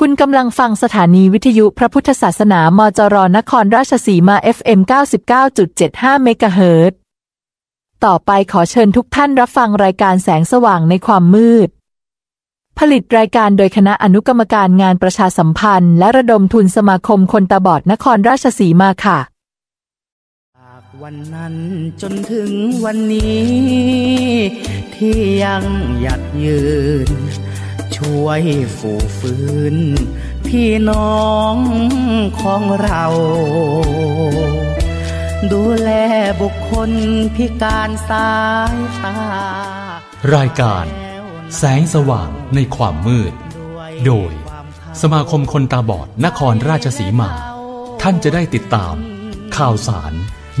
คุณกำลังฟังสถานีวิทยุพระพุทธศาสนามจรนครราชสีมา FM 99.75 เมกะเฮิรตซ์ต่อไปขอเชิญทุกท่านรับฟังรายการแสงสว่างในความมืด ผลิตรายการโดยคณะอนุกรรมการงานประชาสัมพันธ์ และระดมทุนสมาคมคนตาบอดนครราชสีมาค่ะ จากวันนั้นจนถึงวันนี้ ที่ยังหยัดยืน ช่วยฝูฟื้น พี่น้องของเรา ดูแลบุคคลพิการสายตารายการ แสงสว่างในความมืด โดย สมาคมคนตาบอดนครราชสีมา ท่านจะได้ติดตาม ข่าวสาร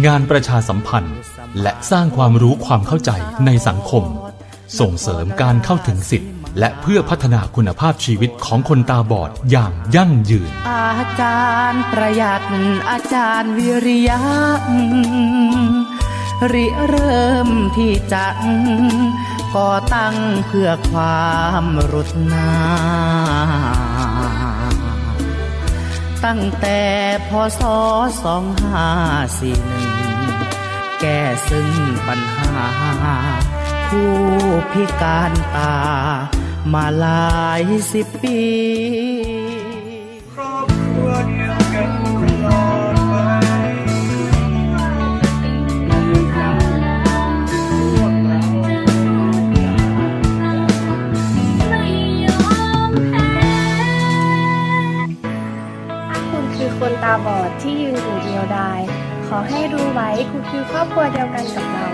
งานประชาสัมพันธ์ และสร้างความรู้ความเข้าใจในสังคม ส่งเสริมการเข้าถึงสิทธิ และเพื่อพัฒนาคุณภาพชีวิตของคนตาบอดอย่างยั่งยืน อาจารย์ประหยัดอาจารย์วิริยะริเริ่มที่จะก่อตั้งเพื่อความรุดนาตั้งแต่พศสองห้าสี่หนึ่งแก้ซึ่งปัญหา ผู้พิการตา มาหลายสิบปีครอบครัวเดียวกันตลอดไปพวกเราถ้าคุณคือคนตาบอดที่ยืนอยู่เดียวดาย ขอให้รู้ไว้คุณคือครอบครัวเดียวกันกับเรา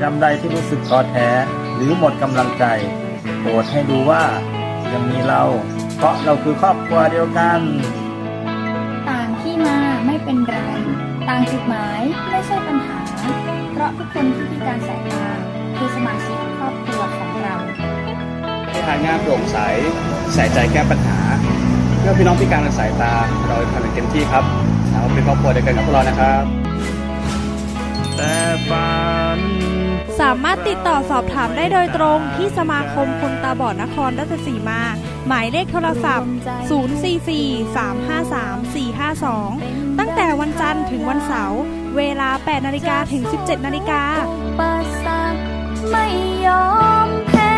ยามใดที่รู้สึกท้อแท้หรือหมดกำลังใจ โปรดให้ดูว่ายังมีเรา เพราะเราคือครอบครัวเดียวกัน ต่างที่มาไม่เป็นไร ต่างจุดหมายไม่ใช่ปัญหา เพราะทุกคนที่พิการสายตาคือสมาชิกครอบครัวของเราบริหารงานโปร่งใสใส่ใจแก้ปัญหาเพื่อพี่น้องพิการทางสายตาเราทำอย่างเต็มที่ครับเราเป็นครอบครัวเดียวกันกับพวกเรานะครับ แต่ฝัน สามารถติดต่อสอบถามได้โดยตรงที่สมาคมคนตาบอดนครราชสีมา หมายเลขโทรศัพท์ 044-353-452 ตั้งแต่วันจันทร์ถึงวันเสาร์เวลา 8นาฬิกาถึง 17นาฬิกาไม่ยอมแพ้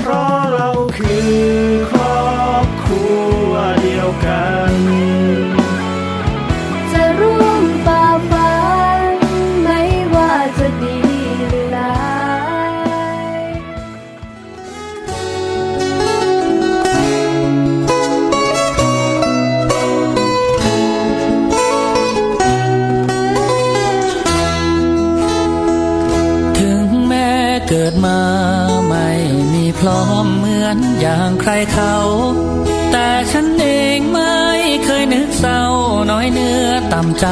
เพราะเราคือครอบครัวเดียวกัน เหมือนอย่างใครเขา แต่ฉันเองไม่เคยนึกเศร้าน้อยเนื้อต่ำใจ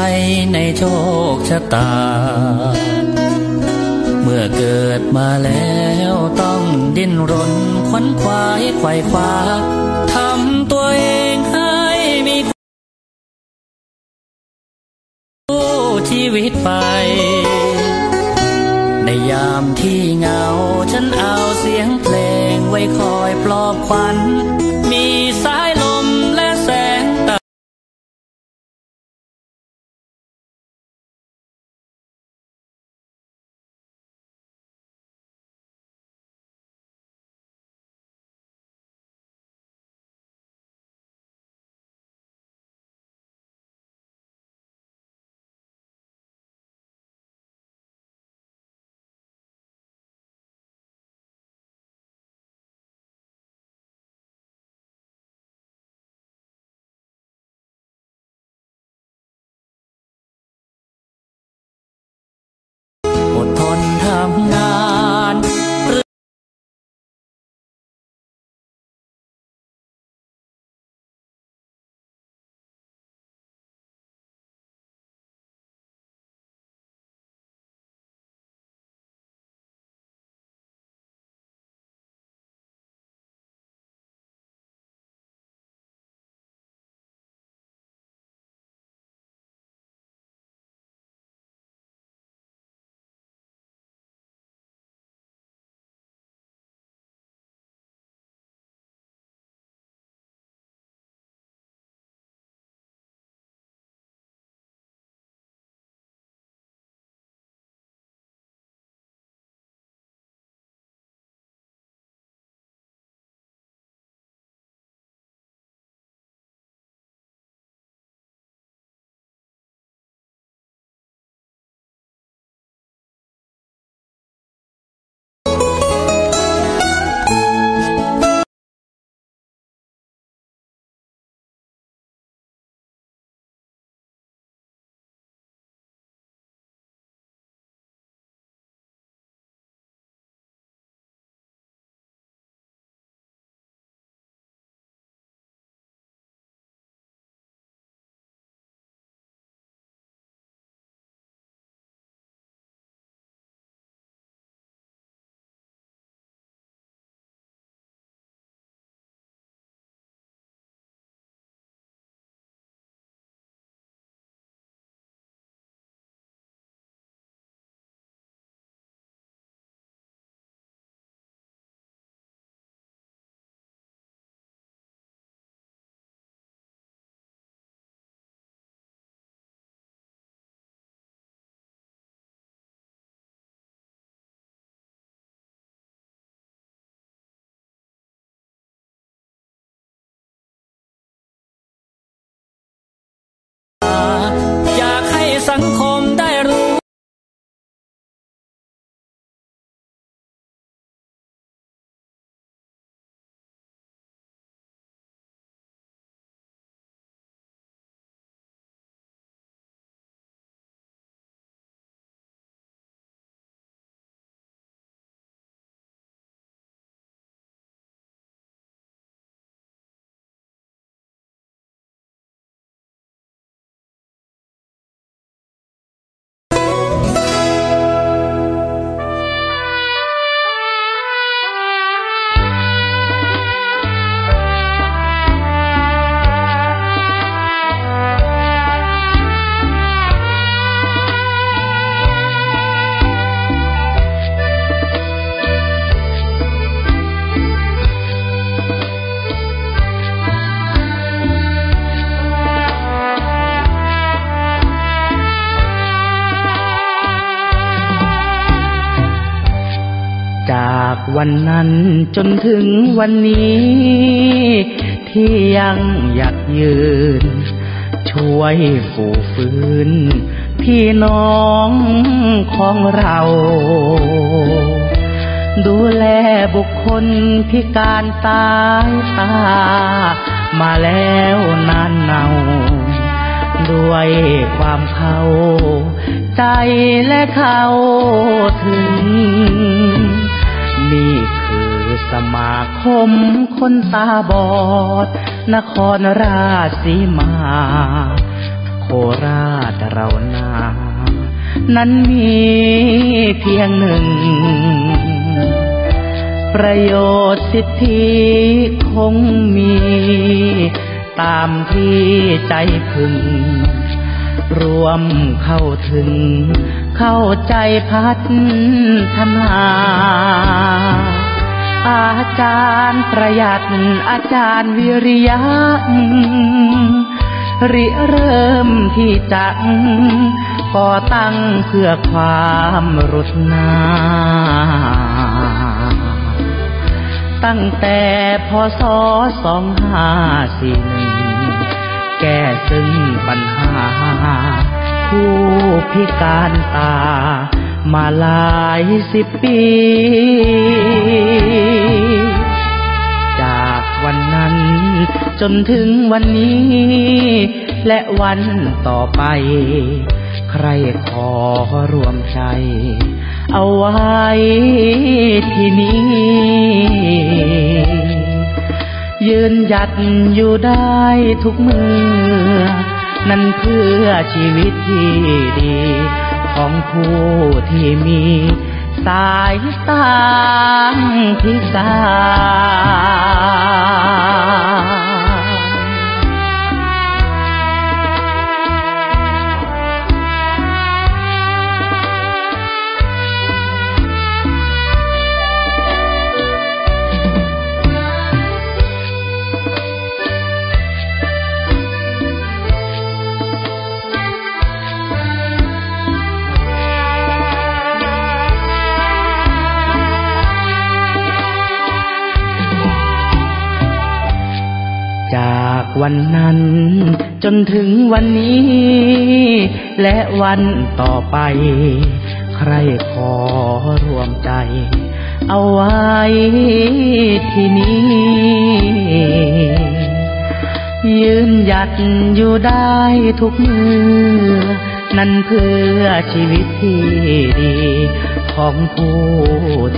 ในโชคชะตา เมื่อเกิดมาแล้วต้องดิ้นรนควนควายไขว่คว้าทำ ปล วันนั้นจนถึงวันนี้ ที่ยังอยากยืน ช่วยฝูฟื้น พี่น้องของเรา ดูแลบุคคลพิการตายตา มาแล้วนานเนาด้วยความเข้าใจและเข้าถึง มาคมคนตาบอด นครราชสีมา โคราชเรานา นั้นมีเพียงหนึ่ง ประโยชน์สิทธิคงมี ตามที่ใจพึง รวมเข้าถึง เข้าใจพัฒนา อาจารย์ประหยัดอาจารย์วิริยะริเริ่มที่จะก่อตั้งเพื่อความรุดนา ตั้งแต่พศสองห้าสี่หนึ่งแก้ซึ่งปัญหา ผู้พิการตา มาหลายสิบปี จากวันนั้นจนถึงวันนี้ และวันต่อไป ใครขอรวมใจ เอาไว้ที่นี้ ยืนหยัดอยู่ได้ทุกเมื่อ นั่นเพื่อชีวิตที่ดี ของผู้ที่มีสายตาพิกา วันนั้น จนถึงวันนี้ และวันต่อไป ใครขอรวมใจ เอาไว้ที่นี้ ยืนหยัดอยู่ได้ทุกเมื่อนั่นเพื่อชีวิตที่ดี ของผู้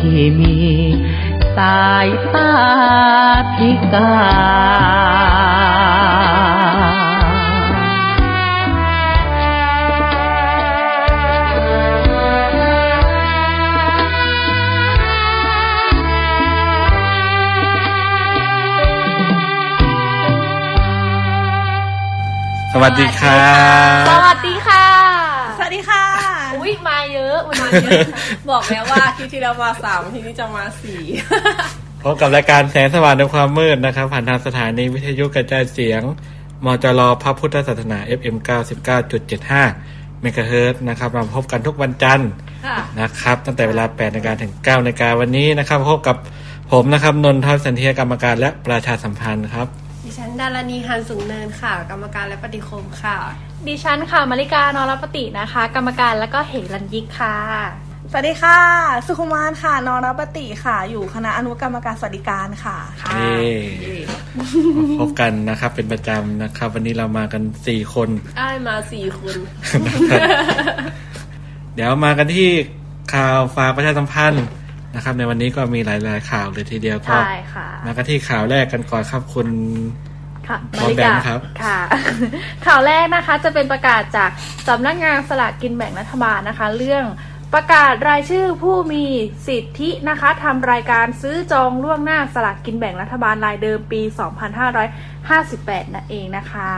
ที่มี สายตาพิการสวัสดีครับ สวัสดี บอกแล้วว่าคลิปที่แล้วมาสามทีนี้จะมาสี่พบกับรายการแสงสว่างในความมืดนะครับ ผ่านทางสถานีวิทยุกระจายเสียงมจรพระพุทธศาสนา FM 99.75เมกะเฮิรตซ์นะครับมาพบกันทุกวันจันทร์ค่ะนะครับ ตั้งแต่เวลา8นาฬิกาถึง9นาฬิกาวันนี้นะครับ พบกับผมนะครับ นนทสันเทียกรรมการและประชาสัมพันธ์ครับ ดิฉันดารณีฮันสูงเนินค่ะ กรรมการและปฏิคมค่ะ ดิฉันค่ะมาริกานอรปตินะคะ กรรมการแล้วก็เหรันยิกค่ะ สวัสดีค่ะ สุขุมานค่ะนอรปติค่ะ อยู่คณะอนุกรรมการสวัสดิการค่ะเย้มาพบกันนะครับเป็นประจำนะครับ วันนี้เรามากันสี่คนอ้ายมาสี่คน เดี๋ยวมากันที่ข่าวฝากประชาสัมพันธ์ นะครับในวันนี้ก็มีหลาย ๆ ข่าวเลยทีเดียวก็ใช่ค่ะมากันที่ข่าวแรกกันก่อนครับคุณค่ะพร้อมริแบกางค์ครับค่ะ ข่าวแรกนะคะจะเป็นประกาศจากสำนักงานสลากกินแบ่งรัฐบาลนะคะ เรื่องประกาศรายชื่อผู้มีสิทธินะคะทำรายการซื้อจองล่วงหน้าสลากกินแบ่งรัฐบาลรายเดิมปี 2558 นั่นเองนะคะ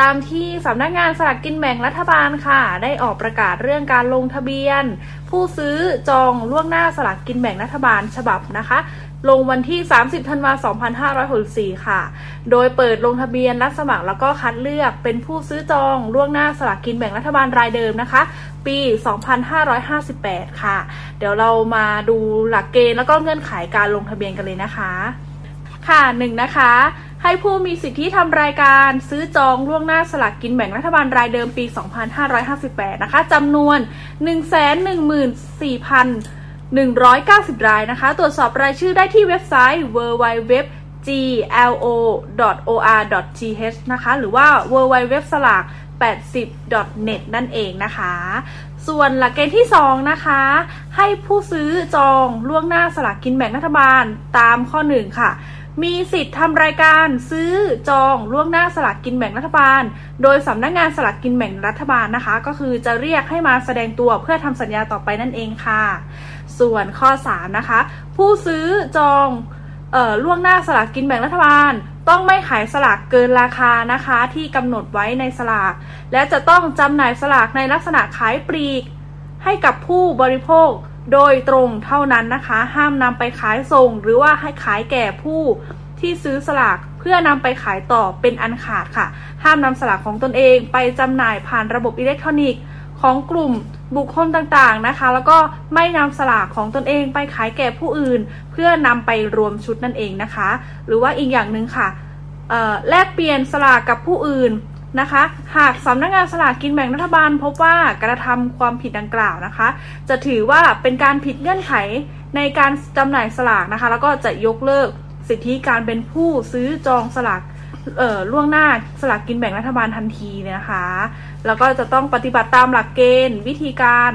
ตามที่สำนักงานสลากกินแบ่งรัฐบาลค่ะ ได้ออกประกาศเรื่องการลงทะเบียน ผู้ซื้อจองล่วงหน้าสลากกินแบ่งรัฐบาลฉบับนะคะ ลงวันที่ 30 ธันวาคม 2564 ค่ะ โดยเปิดลงทะเบียนรับสมัครแล้วก็คัดเลือกเป็นผู้ซื้อจองล่วงหน้าสลากกินแบ่งรัฐบาลรายเดิมนะคะ ปี 2558 ค่ะ เดี๋ยวเรามาดูหลักเกณฑ์แล้วก็เงื่อนไขการลงทะเบียนกันเลยนะคะ ค่ะหนึ่งนะคะ ให้ผู้มีสิทธิทำรายการซื้อจองล่วงหน้าสลากกินแบ่งรัฐบาลรายเดิมปี 2558 นะคะจำนวน 114,190 รายนะคะ ตรวจสอบรายชื่อได้ที่เว็บไซต์ www glo.or.th นะคะ หรือว่า www สลาก 80.net นั่นเองนะคะ ส่วนหลักเกณฑ์ที่ 2 นะคะ ให้ผู้ซื้อจองล่วงหน้าสลากกินแบ่งรัฐบาลตามข้อ 1 ค่ะ มีสิทธิ์ทำรายการซื้อจองล่วงหน้าสลากกินแบ่งรัฐบาล โดยสำนักงงานสลากกินแบ่งรัฐบาลนะคะ ก็คือจะเรียกให้มาแสดงตัวเพื่อทำสัญญาต่อไปนั่นเองค่ะ ส่วนข้อ 3 นะคะ ผู้ซื้อจองเอ่อล่วงหน้าสลากกินแบ่งรัฐบาล ต้องไม่ขายสลากเกินราคานะคะ ที่กำหนดไว้ในสลาก และจะต้องจำหน่ายสลากในลักษณะขายปลีก ให้กับผู้บริโภค โดยตรงเท่านั้นนะคะ ห้ามนำไปขายส่ง หรือว่าให้ขายแก่ผู้ที่ซื้อสลากเพื่อนำไปขายต่อเป็นอันขาดค่ะ ห้ามนำสลากของตนเองไปจำหน่ายผ่านระบบอิเล็กทรอนิกส์ของกลุ่มบุคคลต่างๆนะคะ แล้วก็ไม่นำสลากของตนเองไปขายแก่ผู้อื่น เพื่อนำไปรวมชุดนั่นเองนะคะ หรือว่าอีกอย่างหนึ่งค่ะแลกเปลี่ยนสลากกับผู้อื่น นะคะ หากสำนักงานสลากกินแบ่งรัฐบาลพบว่ากระทำความผิดดังกล่าวนะคะ จะถือว่าเป็นการผิดเงื่อนไขในการจำหน่ายสลากนะคะ แล้วก็จะยกเลิกสิทธิการเป็นผู้ซื้อจองสลากเอ่อล่วงหน้าสลากกินแบ่งรัฐบาลทันทีนะคะ แล้วก็จะต้องปฏิบัติตามหลักเกณฑ์ วิธีการ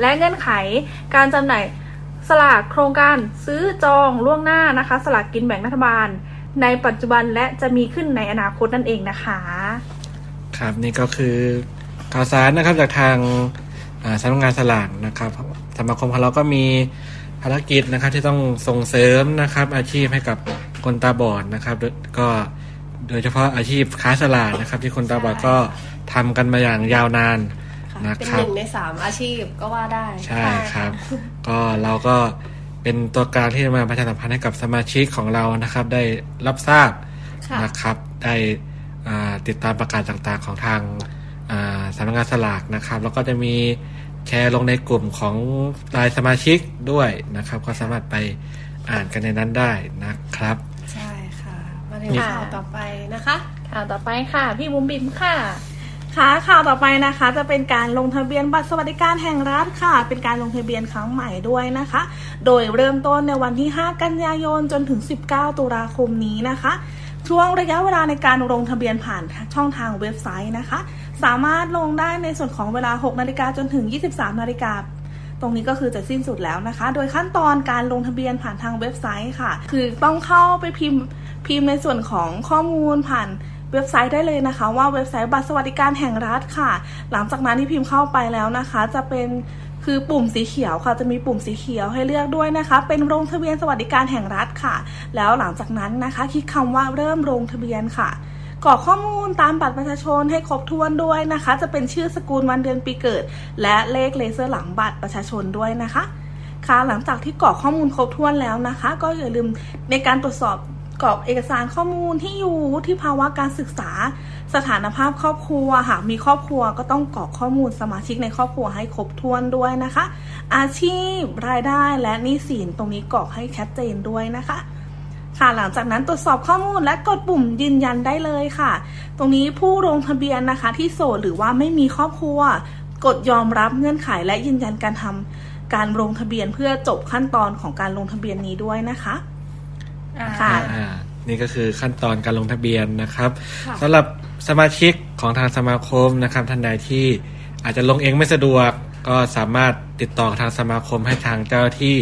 และเงื่อนไขการจำหน่ายสลากโครงการซื้อจองล่วงหน้านะคะ สลากกินแบ่งรัฐบาล ในปัจจุบันและจะมีขึ้นในอนาคตนั่นเองนะคะ ครับนี่ก็คือข่าวสารนะครับจากทางอ่าสำนักงานสลากนะครับสมาคมของเราก็มีภารกิจนะครับที่ต้องส่งเสริมนะครับ อาชีพให้กับคนตาบอดนะครับโดยก็โดยเฉพาะอาชีพค้าสลากนะครับ ที่คนตาบอดก็ทำกันมาอย่างยาวนานนะเป็นคหรับนึ่งในสามอาชีพก็ว่าได้ ใช่ครับ ก็เราก็ เป็นตัวกลางที่จะมาประชาสัมพันธ์ให้กับสมาชิกของเรานะครับ ได้รับทราบค่ะนะครับ ได้อ่าติดตามประกาศต่างๆของทางอ่าสำนักงานสลากนะครับ แล้วก็จะมีแชร์ลงในกลุ่มของรายสมาชิกด้วยนะครับ ก็สามารถไปอ่านกันในนั้นได้นะครับ ใช่ค่ะ มาถึงค่ะข่าวต่อไปนะคะ ข่าวต่อไปค่ะ พี่บุ๋มบิมค่ะ ค่ะข่าวต่อไปนะคะจะเป็นการลงทะเบียนบัตรสวัสดิการแห่งรัฐค่ะ เป็นการลงทะเบียนครั้งใหม่ด้วยนะคะ โดยเริ่มต้นในวันที่ 5 กันยายนจนถึง 19 ตุลาคมนี้นะคะ ช่วงระยะเวลาในการลงทะเบียนผ่านช่องทางเว็บไซต์นะคะ สามารถลงได้ในส่วนของเวลา 6 นาฬิกาจนถึง 23 นาฬิกาตรงนี้ก็คือจะสิ้นสุดแล้วนะคะ โดยขั้นตอนการลงทะเบียนผ่านทางเว็บไซต์ค่ะ คือต้องเข้าไปพิมพ์พิมพ์ในส่วนของข้อมูลผ่าน เว็บไซต์ได้เลยนะคะว่าเว็บไซต์บัตรสวัสดิการแห่งรัฐค่ะ หลังจากนั้นที่พิมพ์เข้าไปแล้วนะคะ จะเป็นคือปุ่มสีเขียวค่ะจะมีปุ่มสีเขียวให้เลือกด้วยนะคะ เป็นลงทะเบียนสวัสดิการแห่งรัฐค่ะ แล้วหลังจากนั้นนะคะ คลิกคำว่าเริ่มลงทะเบียนค่ะกรอกข้อมูลตามบัตรประชาชนให้ครบถ้วนด้วยนะคะ จะเป็นชื่อสกุลวันเดือนปีเกิด และเลขเลเซอร์หลังบัตรประชาชนด้วยนะคะค่ะหลังจากที่กรอกข้อมูลครบถ้วนแล้วนะคะ ก็อย่าลืมในการตรวจสอบ กรอกเอกสารข้อมูลที่อยู่วุฒิภาวะการศึกษา สถานภาพครอบครัวหากมีครอบครัวก็ต้องกรอกข้อมูลสมาชิกในครอบครัวให้ครบถ้วนด้วยนะคะ อาชีพรายได้และหนี้สินตรงนี้กรอกให้ชัดเจนด้วยนะคะค่ะหลังจากนั้นตรวจสอบข้อมูลและกดปุ่มยืนยันได้เลยค่ะ ตรงนี้ผู้ลงทะเบียนนะคะที่โสดหรือว่าไม่มีครอบครัว กดยอมรับเงื่อนไขและยืนยันการทำการลงทะเบียนเพื่อจบขั้นตอนของการลงทะเบียนนี้ด้วยนะคะ ค่ะอ่านี่ก็คือขั้นตอนการลงทะเบียนนะครับค่ะสำหรับสมาชิกของทางสมาคมนะครับท่านใดที่อาจจะลงเองไม่สะดวกก็สามารถติดต่อทางสมาคมให้ทางเจ้าหน้าที่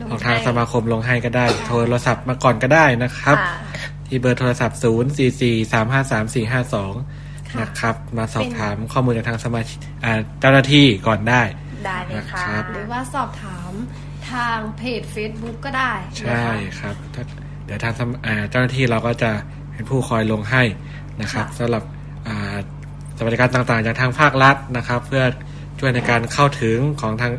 ลงของทางให้สมาคมลงให้ก็ได้ โทรศัพท์มาก่อนก็ได้นะครับค่ะที่เบอร์โทรศัพท์ 0 4 4 3 5 3 4 5 2 นะครับ มาสอบถามข้อมูลจากทางสมาชิกอ่าเจ้าหน้าที่ก่อนได้ได้เลยค่ะนะครับหรือว่าสอบถามทางเพจ Facebook ก็ได้ใช่ครับถ้าเดี๋ยวทางสำอ่าเจ้าหน้าที่เราก็จะเป็นผู้คอยลงให้นะครับสำหรับอ่าสวัสดิการต่างๆ จากทางภาครัฐนะครับ เพื่อช่วยในการเข้าถึงของทาง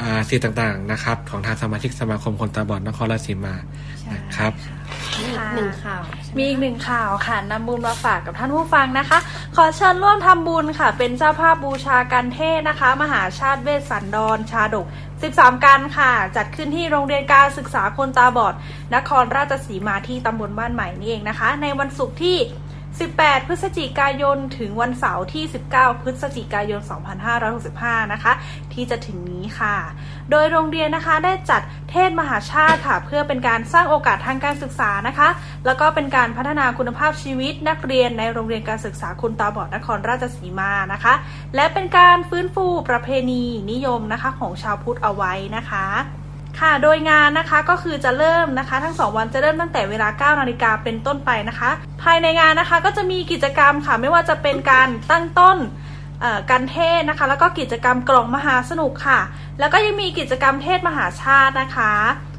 อ่าสิ่งต่างๆนะครับ ของทางสมาชิกสมาคมคนตาบอดนครราชสีมานะครับมีอีกหนึ่งข่าวมีอีกหนึ่งข่าวค่ะนำบุญมาฝากกับท่านผู้ฟังนะคะ ขอเชิญร่วมทำบุญค่ะ เป็นเจ้าภาพบูชากันเทศนะคะ มหาชาติเวสสันดรชาดก 13 กันค่ะ จัดขึ้นที่โรงเรียนการศึกษาคนตาบอด นครราชสีมาที่ตำบลบ้านใหม่นี่เองนะคะ ในวันศุกร์ที่ 18 พฤศจิกายน ถึงวันเสาร์ที่ 19 พฤศจิกายน 2565 นะคะ ที่จะถึงนี้ค่ะ โดยโรงเรียนนะคะได้จัดเทศมหาชาติค่ะ เพื่อเป็นการสร้างโอกาสทางการศึกษานะคะ แล้วก็เป็นการพัฒนาคุณภาพชีวิตนักเรียนในโรงเรียนการศึกษาคุณตาบอดนครราชสีมานะคะ และเป็นการฟื้นฟูประเพณีนิยมนะคะของชาวพุทธเอาไว้นะคะ ค่ะ โดยงานนะคะก็คือจะเริ่มนะคะ ทั้ง 2 วันจะเริ่มตั้งแต่เวลา9นาฬิกาเป็นต้นไปนะคะ ภายในงานนะคะก็จะมีกิจกรรมค่ะ ไม่ว่าจะเป็นการตั้งต้นการเทศนะคะ แล้วก็กิจกรรมกล่องมหาสนุกค่ะ แล้วก็ยังมีกิจกรรมเทศมหาชาตินะคะ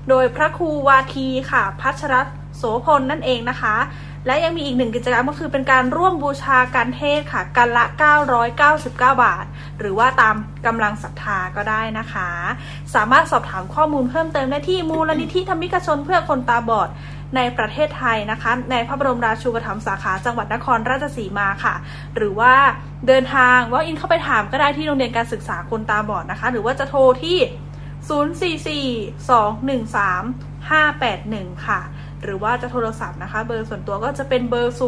โดยพระครูวาทีค่ะ พัชรโสพลนั่นเองนะคะ และยังมีอีกหนึ่งกิจกรรมก็คือเป็นการร่วมบูชาการเทศค่ะ กันละ 999 บาท หรือว่าตามกำลังศรัทธาก็ได้นะคะ สามารถสอบถามข้อมูลเพิ่มเติมได้ที่มูลนิธิธรรมิกชนเพื่อคนตาบอดในประเทศไทยนะคะ ในพระบรมราชูปถัมภ์สาขาจังหวัดนครราชสีมาค่ะ หรือว่าเดินทางว่าอินเข้าไปถามก็ได้ที่โรงเรียนการศึกษาคนตาบอดนะคะ หรือว่าจะโทรที่ 044-213-581 ค่ะ หรือว่าจะโทรศัพท์นะคะ เบอร์ส่วนตัวก็จะเป็นเบอร์ 062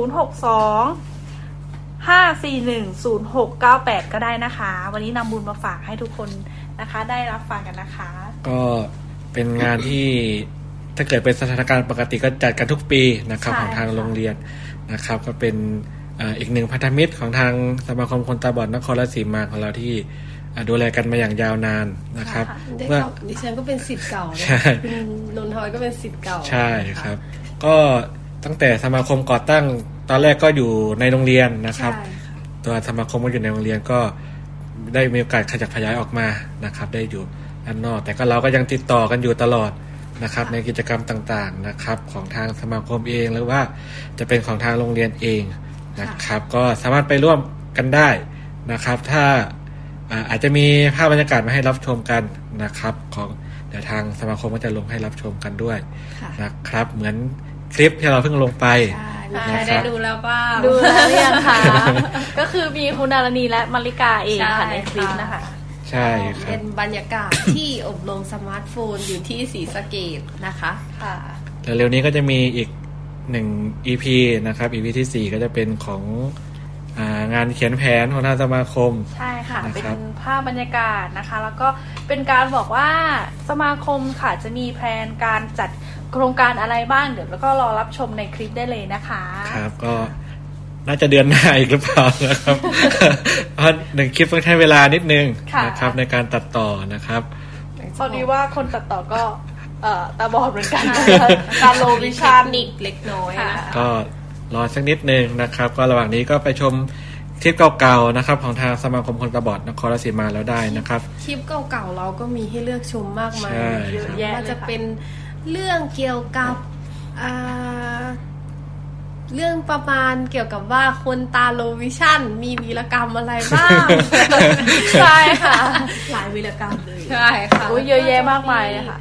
5410698 ก็ได้นะคะ วันนี้นำบุญมาฝากให้ทุกคนนะคะ ได้รับฟังกันนะคะ ก็เป็นงานที่ถ้าเกิดเป็นสถานการณ์ปกติก็จัดกันทุกปีนะครับใช่ของทางค่ะโรงเรียนนะครับ ก็เป็นอ่าอีกหนึ่งพันธมิตรของทางสมาคมคนตาบอดนครราชสีมาของเราที่อ่า ดูแลกันมาอย่างยาวนานนะครับได้เมื่อข่าวดิฉันก็เป็นสิทธิ์เก่านะใช่คุณนนทอยก็เป็นสิทธิ์เก่าใช่ครับ ก็ตั้งแต่สมาคมก่อตั้งตอนแรกก็อยู่ในโรงเรียนนะครับใช่ค่ะตัวสมาคมก็อยู่ในโรงเรียนก็ได้มีโอกาสขยับขยายออกมานะครับ ได้อยู่ด้านนอกแต่ก็เราก็ยังติดต่อกันอยู่ตลอดนะครับ ในกิจกรรมต่างๆนะครับ ของทางสมาคมเองหรือว่าจะเป็นของทางโรงเรียนเองนะครับ ก็สามารถไปร่วมกันได้นะครับ ถ้า อ่าอาจจะมีภาพบรรยากาศมาให้รับชมกันนะครับ ของเดี๋ยวทางสมาคมก็จะลงให้รับชมกันด้วยค่ะนะครับ เหมือนคลิปที่เราเพิ่งลงไปมีใครนะคได้รับดูแล้วบ้างดูแล้วหรือยังคะก็คือมีคุณดารณีและมาริกาเองค่ะใช่ในคลิปนะคะใช่ครัเป็บนบรรยากาศที่อบรมสมาร์ทโฟนอยู่ที่ศรีสะเกดนะคะค่ะเร็วๆนี้ก็จะมีอีกหนึ่ง EP นะครับ EP ที่สี่ก็จะเป็นของอา งานเขียนแผนของทางสมาคม ใช่ค่ะนะเป็นครับภาพบรรยากาศนะคะ แล้วก็เป็นการบอกว่าสมาคมค่ะจะมีแผนการจัดโครงการอะไรบ้างเดี๋ยวแล้วก็รอรับชมในคลิปได้เลยนะคะครับก็น่าจะเดือนหน้าอีกหรือเปล่านะครับเพราะหนึ่งคลิปต้องใช้เวลานิดนึงค่ะนะครับ ในการตัดต่อนะครับพอดีว่าคนตัดต่อก็เอ่อตาบอดเหมือนกันนะคะการโลวิชันนิกเล็กน้อยนะคะก็ รอสักนิดนึงนะครับ ก็ระหว่างนี้ก็ไปชมคลิปเก่าๆนะครับของทางสมาคมคนตาบอดนครราชสีมาแล้วได้นะครับ คลิปเก่าๆเราก็มีให้เลือกชมมากมายใช่ เยอะครับแยะว่าจะเป็นเรื่องเกี่ยวกับอ่าเรื่องประมาณเกี่ยวกับว่าคนตาโลวิชั่น มีวีรกรรมอะไรบ้าง ใช่ค่ะหลายวีรกรรมเลย ใช่ค่ะอุ้ยเยอะแยะมากมายเลยค่ะ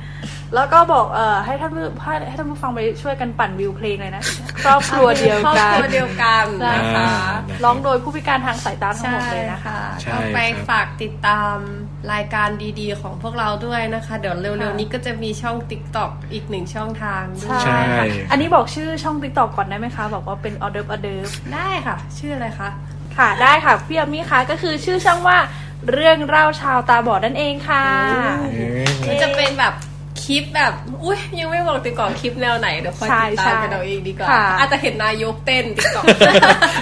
แล้วก็บอกเอ่อให้ท่านผู้ให้ให้ท่านผู้ฟังไปช่วยกันปั่นวิวเพลงเลยนะ ครอบครัวเดียวครอบกันครัวเดียวกันนะนะคะคะร้องโดยผู้พิการทางสายตาทั้งหมดเลยนะคะใช่ก็ไปครับ ฝากติดตามรายการดีๆ ของพวกเราด้วยนะคะ เดี๋ยวเร็วๆนี้ก็จะมีช่อง TikTok อีกหนึ่งช่องทางด้วยใช่ ค่ะอันนี้บอกชื่อช่อง TikTok ก่อนได้ไหมคะ บอกว่าเป็นออร์เดิร์ฟออร์เดิร์ฟ ได้ค่ะ ชื่ออะไรคะ ค่ะได้ค่ะพี่อามี่คะก็คือชื่อช่องว่าเรื่องเล่าชาวตาบอดนั่นเองค่ะมันจะเป็นแบบ คลิปแบบ อุ้ยยังไม่บอกติดก่อนคลิปแนวไหนเดี๋ยวคอยติดตามกันเอาเองดีกว่าค่ะอาจจะเห็นนายกเต้น TikTok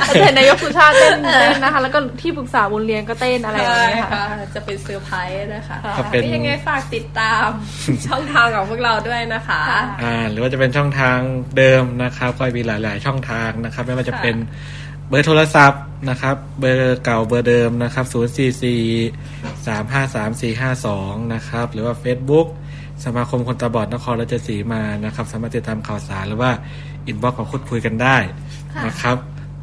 อาจจะเห็นนายกสุชาติเต้นเต้นนะคะ แล้วก็ที่ปรึกษาบุญเรียนก็เต้นอะไรอย่างใช่เงี้ยค่ะค่ะ จะเป็นเซอร์ไพรส์นะคะก็เป็นยังไงฝากติดตามช่องทางของพวกเราด้วยนะคะอ่าหรือว่าจะเป็นช่องทางเดิมนะครับก็มีหลาย ๆ ช่องทางนะครับไม่ว่าจะเป็นเบอร์โทรศัพท์นะครับ เบอร์เก่าเบอร์เดิมนะครับ 044 353 452 นะครับ หรือว่า Facebook สมาคมคนตาบอดนครราชสีมานะครับ สามารถติดตามข่าวสารหรือว่าอินบ็อกซ์มาพูดคุยกันได้นะครับ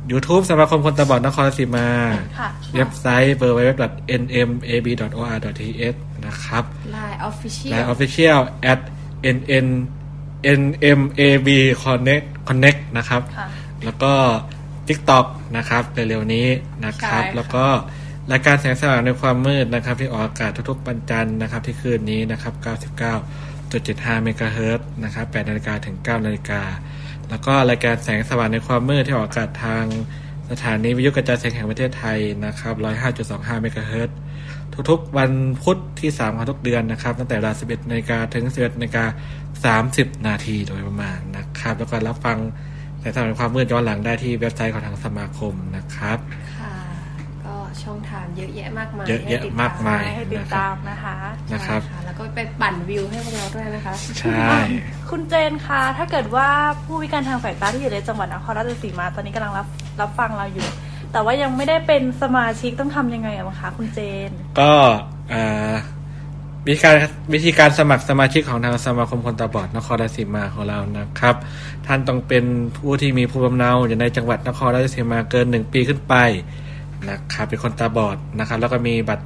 เ YouTube สมาคมคนตาบอดนครราชสีมาค่ะเว็บไซต์ www.nmab.or.th นะครับ Line Official และ Official at nn nmab connect connect นะครับค่ะแล้วก็ TikTok นะครับเร็วๆนี้นะครับใช่ค่ะแล้วก็ รายการแสงสว่างในความมืดนะครับ ที่ออกอากาศทุกๆวันจันทร์นะครับ ที่คืนนี้นะครับ 99.75 เมกะเฮิรตนะครับ 8 นาฬิกาถึง 9 นาฬิกา แล้วก็รายการแสงสว่างในความมืดที่ออกอากาศทางสถานีวิทยุกระจายเสียงแห่งประเทศไทยนะครับ 105.25 เมกะเฮิรตทุกๆวันพุธที่ 3 ของทุกเดือนนะครับ ตั้งแต่เวลา 11 นาฬิกาถึง 11 นาฬิกา 30 นาทีโดยประมาณนะครับ แล้วก็รับฟังแสงสว่างในความมืดย้อนหลังได้ที่เว็บไซต์ของทางสมาคมนะครับ ช่องทางเยอะแยะมากมายเยอะแยะให้ติดมากมายให้ติดตามนะคะนะครับค่ะแล้วก็ไปปั่นวิวให้พวกเราด้วยนะคะใช่คุณเจนคะถ้าเกิดว่าผู้พิการทางสายตาที่อยู่ในจังหวัดนครราชสีมา ตอนนี้กำลังรับรับฟังเราอยู่ แต่ว่ายังไม่ได้เป็นสมาชิกต้องทำยังไงอะบ้างคะคุณเจน ก็เอ่อวิธีการวิธีการสมัครสมาชิกของทางสมาคมคนตาบอดนครราชสีมาของเรานะครับ ท่านต้องเป็นผู้ที่มีภูมิลำเนาอยู่ในจังหวัดนครราชสีมาเกินหนึ่งปีขึ้นไป นะครับเป็นคนตาบอดนะครับ แล้วก็มีบัตร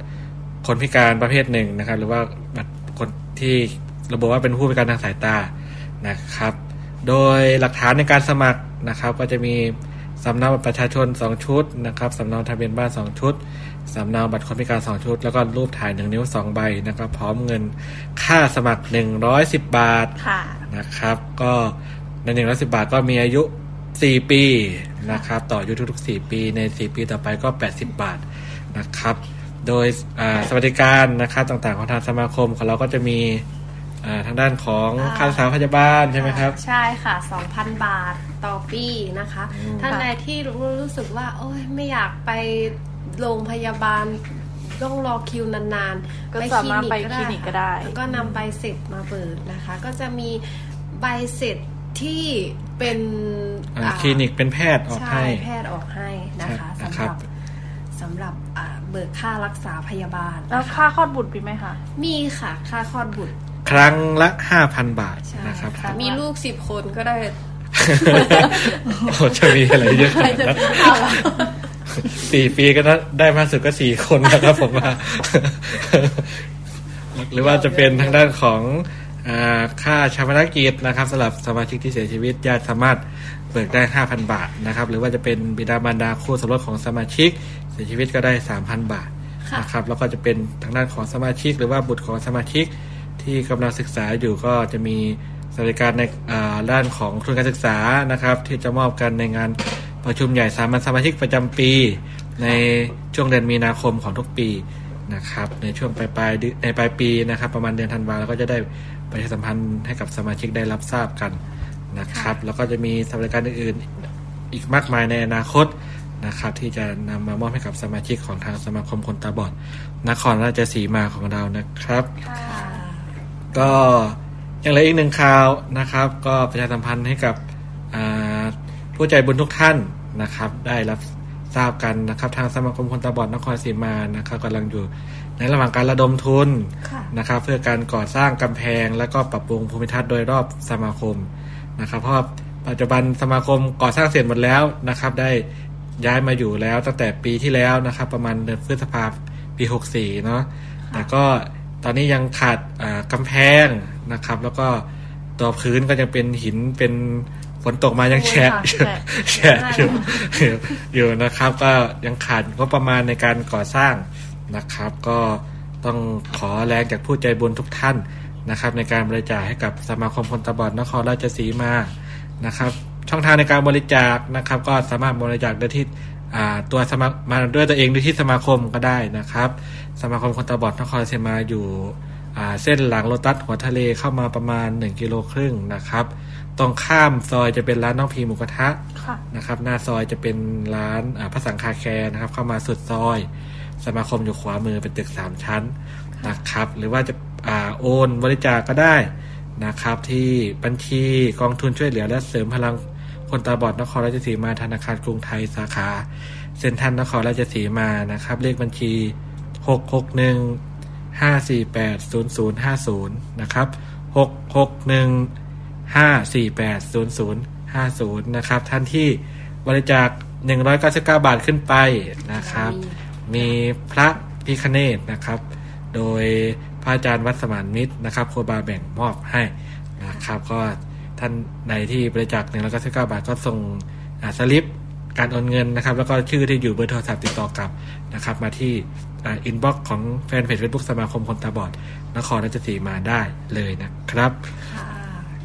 คนพิการประเภทหนึ่งนะครับ หรือว่าบัตรคนที่ระบุว่าเป็นผู้พิการทางสายตานะครับ โดยหลักฐานในการสมัครนะครับ ก็จะมีสำเนาบัตรประชาชน 2 ชุดนะครับสำเนาทะเบียนบ้าน 2 ชุดสำเนาบัตรคนพิการ 2 ชุด แล้วก็รูปถ่าย 1 นิ้ว 2 ใบนะครับ พร้อมเงินค่าสมัคร 110 บาทค่ะนะครับ ก็ใน110 บาทก็มีอายุ 4 ปีนะครับ ต่ออายุทุกๆ 4 ปีใน 4 ปีต่อไปก็ 80 บาทนะครับ โดยอ่าสวัสดิการนะครับต่างๆของทางสมาคมของเราก็จะมีอ่าทางด้านของอ่าค่ารักษาพยาบาลใช่ไหมครับ ใช่ค่ะ 2,000 บาทต่อปีนะคะอืมท่านใดที่รู้รู้สึกว่า โอ้ยไม่อยากไปโรงพยาบาลต้องรอคิวนานๆก็สามารถไปคลินิกก็ได้ค่ะแล้วก็นำใบเสร็จมาเปิดนะคะ ก็จะมีใบเสร็จ ที่เป็นอ่าอ่าคลินิกเป็นแพทย์ออกใช่ให้แพทย์ออกให้นะคะใช่สำนะคหรัรับบสำหรับอ่าเบิกค่ารักษาพยาบาล แล้วค่าคลอดบุตรมีไหมคะ มีค่ะ ค่าคลอดบุตร ครั้งละ5,000บาทใช่นะครับค่ะมีลูกสิบคนก็ได้โอ้จะมีอะไรเยอะขนาดนั้นสี่ปีก็ได้มากสุดก็สี่คนนะครับผมว่า หรือว่าจะเป็นทางด้านของอา ค่าชาปนกิจนะครับสำหรับสมาชิกที่เสียชีวิตญาติสามารถเบิกได้ 5,000 บาทนะครับ หรือว่าจะเป็นบิดามารดาคู่สมรสของสมาชิก เสียชีวิตก็ได้ 3,000 บาทนะครับแล้วก็จะเป็นทางด้านของสมาชิก หรือว่าบุตรของสมาชิกที่กำลังศึกษาอยู่ก็จะมีสวัสดิการในด้านของทุนการศึกษานะครับ ที่จะมอบกันในงานประชุมใหญ่สามัญสมาชิกประจำปี ในช่วงเดือนมีนาคมของทุกปีนะครับในช่วงปลายปลายในปลายปีนะครับ ประมาณเดือนธันวาเราก็จะได้ ประชาสัมพันธ์ให้กับสมาชิกได้รับทราบกันนะครับ แล้วก็จะมีสวัสดิการอื่นๆอีกมากมายในอนาคตนะครับ ที่จะนำมามอบให้กับสมาชิกของทางสมาคมคนตาบอดนครราชสีมาของเรานะครับก็อย่างไรอีกหนึ่งข่าวนะครับ ก็ประชาสัมพันธ์ให้กับอ่าผู้ใจบุญทุกท่านนะครับ ได้รับ ทราบกันนะครับ ทางสมาคมคนตาบอดนครศรีมานะครับกำลังอยู่ในระหว่างการระดมทุนนะครับ เพื่อการก่อสร้างกำแพง และก็ปรับปรุงภูมิทัศน์โดยรอบสมาคมนะครับ เพราะปัจจุบันสมาคมก่อสร้างเสร็จหมดแล้วนะครับ ได้ย้ายมาอยู่แล้วตั้งแต่ปีที่แล้วนะครับ ประมาณเดือนพฤษภาปี 64 เนาะแต่ก็ตอนนี้ยังขาดอ่ากำแพงนะครับ แล้วก็ตัวพื้นก็ยังเป็นหินเป็น ฝนตกมายังแฉะโอ้ยอยู่ค่ะแฉะอยู่อยู่อยู่นะครับ ก็ยังขาดงบประมาณในการก่อสร้างนะครับ ก็ต้องขอแรงจากผู้ใจบุญทุกท่านนะครับ ในการบริจาคให้กับสมาคมคนตาบอดนครราชสีมานะครับ ช่องทางในการบริจาคนะครับ ก็สามารถบริจาคได้ที่อ่าตัวสมัครมาด้วยตัวเองด้วยที่สมาคมก็ได้นะครับ สมาคมคนตาบอดนครราชสีมาอยู่อ่าเส้นหลังโลตัสหัวทะเลเข้ามาประมาณ 1 กิโลครึ่งนะครับ ตรงข้ามซอยจะเป็นร้านน้องพีหมูกระทะค่ะนะครับ หน้าซอยจะเป็นร้านอ่าพระสังฆาแคร์นะครับ เข้ามาสุดซอย สมาคมอยู่ขวามือเป็นตึกสามชั้นนะครับ หรือว่าจะอ่าโอนบริจาคก็ได้นะครับ ที่บัญชีกองทุนช่วยเหลือและเสริมพลังคนตาบอดนครราชสีมาธนาคารกรุงไทยสาขาเซ็นทรัลนครราชสีมานะครับ เลขบัญชีหกหกหนึ่งห้าสี่แปดศูนย์ศูนย์ห้าศูนย์นะครับห กหกหนึ่งห้าสี่แปดศูนย์ศูนย์ห้าศูนย์นะครับ ท่านที่บริจาค 199 บาทขึ้นไปนะครับ มีพระพิฆเนศนะครับ โดยพระอาจารย์วัดสมานมิตรนะครับครูบาแบ่งมอบให้นะครับ ก็ท่านใดที่บริจาค199 บาทก็ส่งอ่าสลิปการโอนเงินนะครับ แล้วก็ชื่อที่อยู่เบอร์โทรศัพท์ติดต่อกลับนะครับ มาที่ inbox ของแฟนเพจเฟซบุ๊กสมาคมคนตาบอดนครราชสีมาได้เลยนะครับค่ะ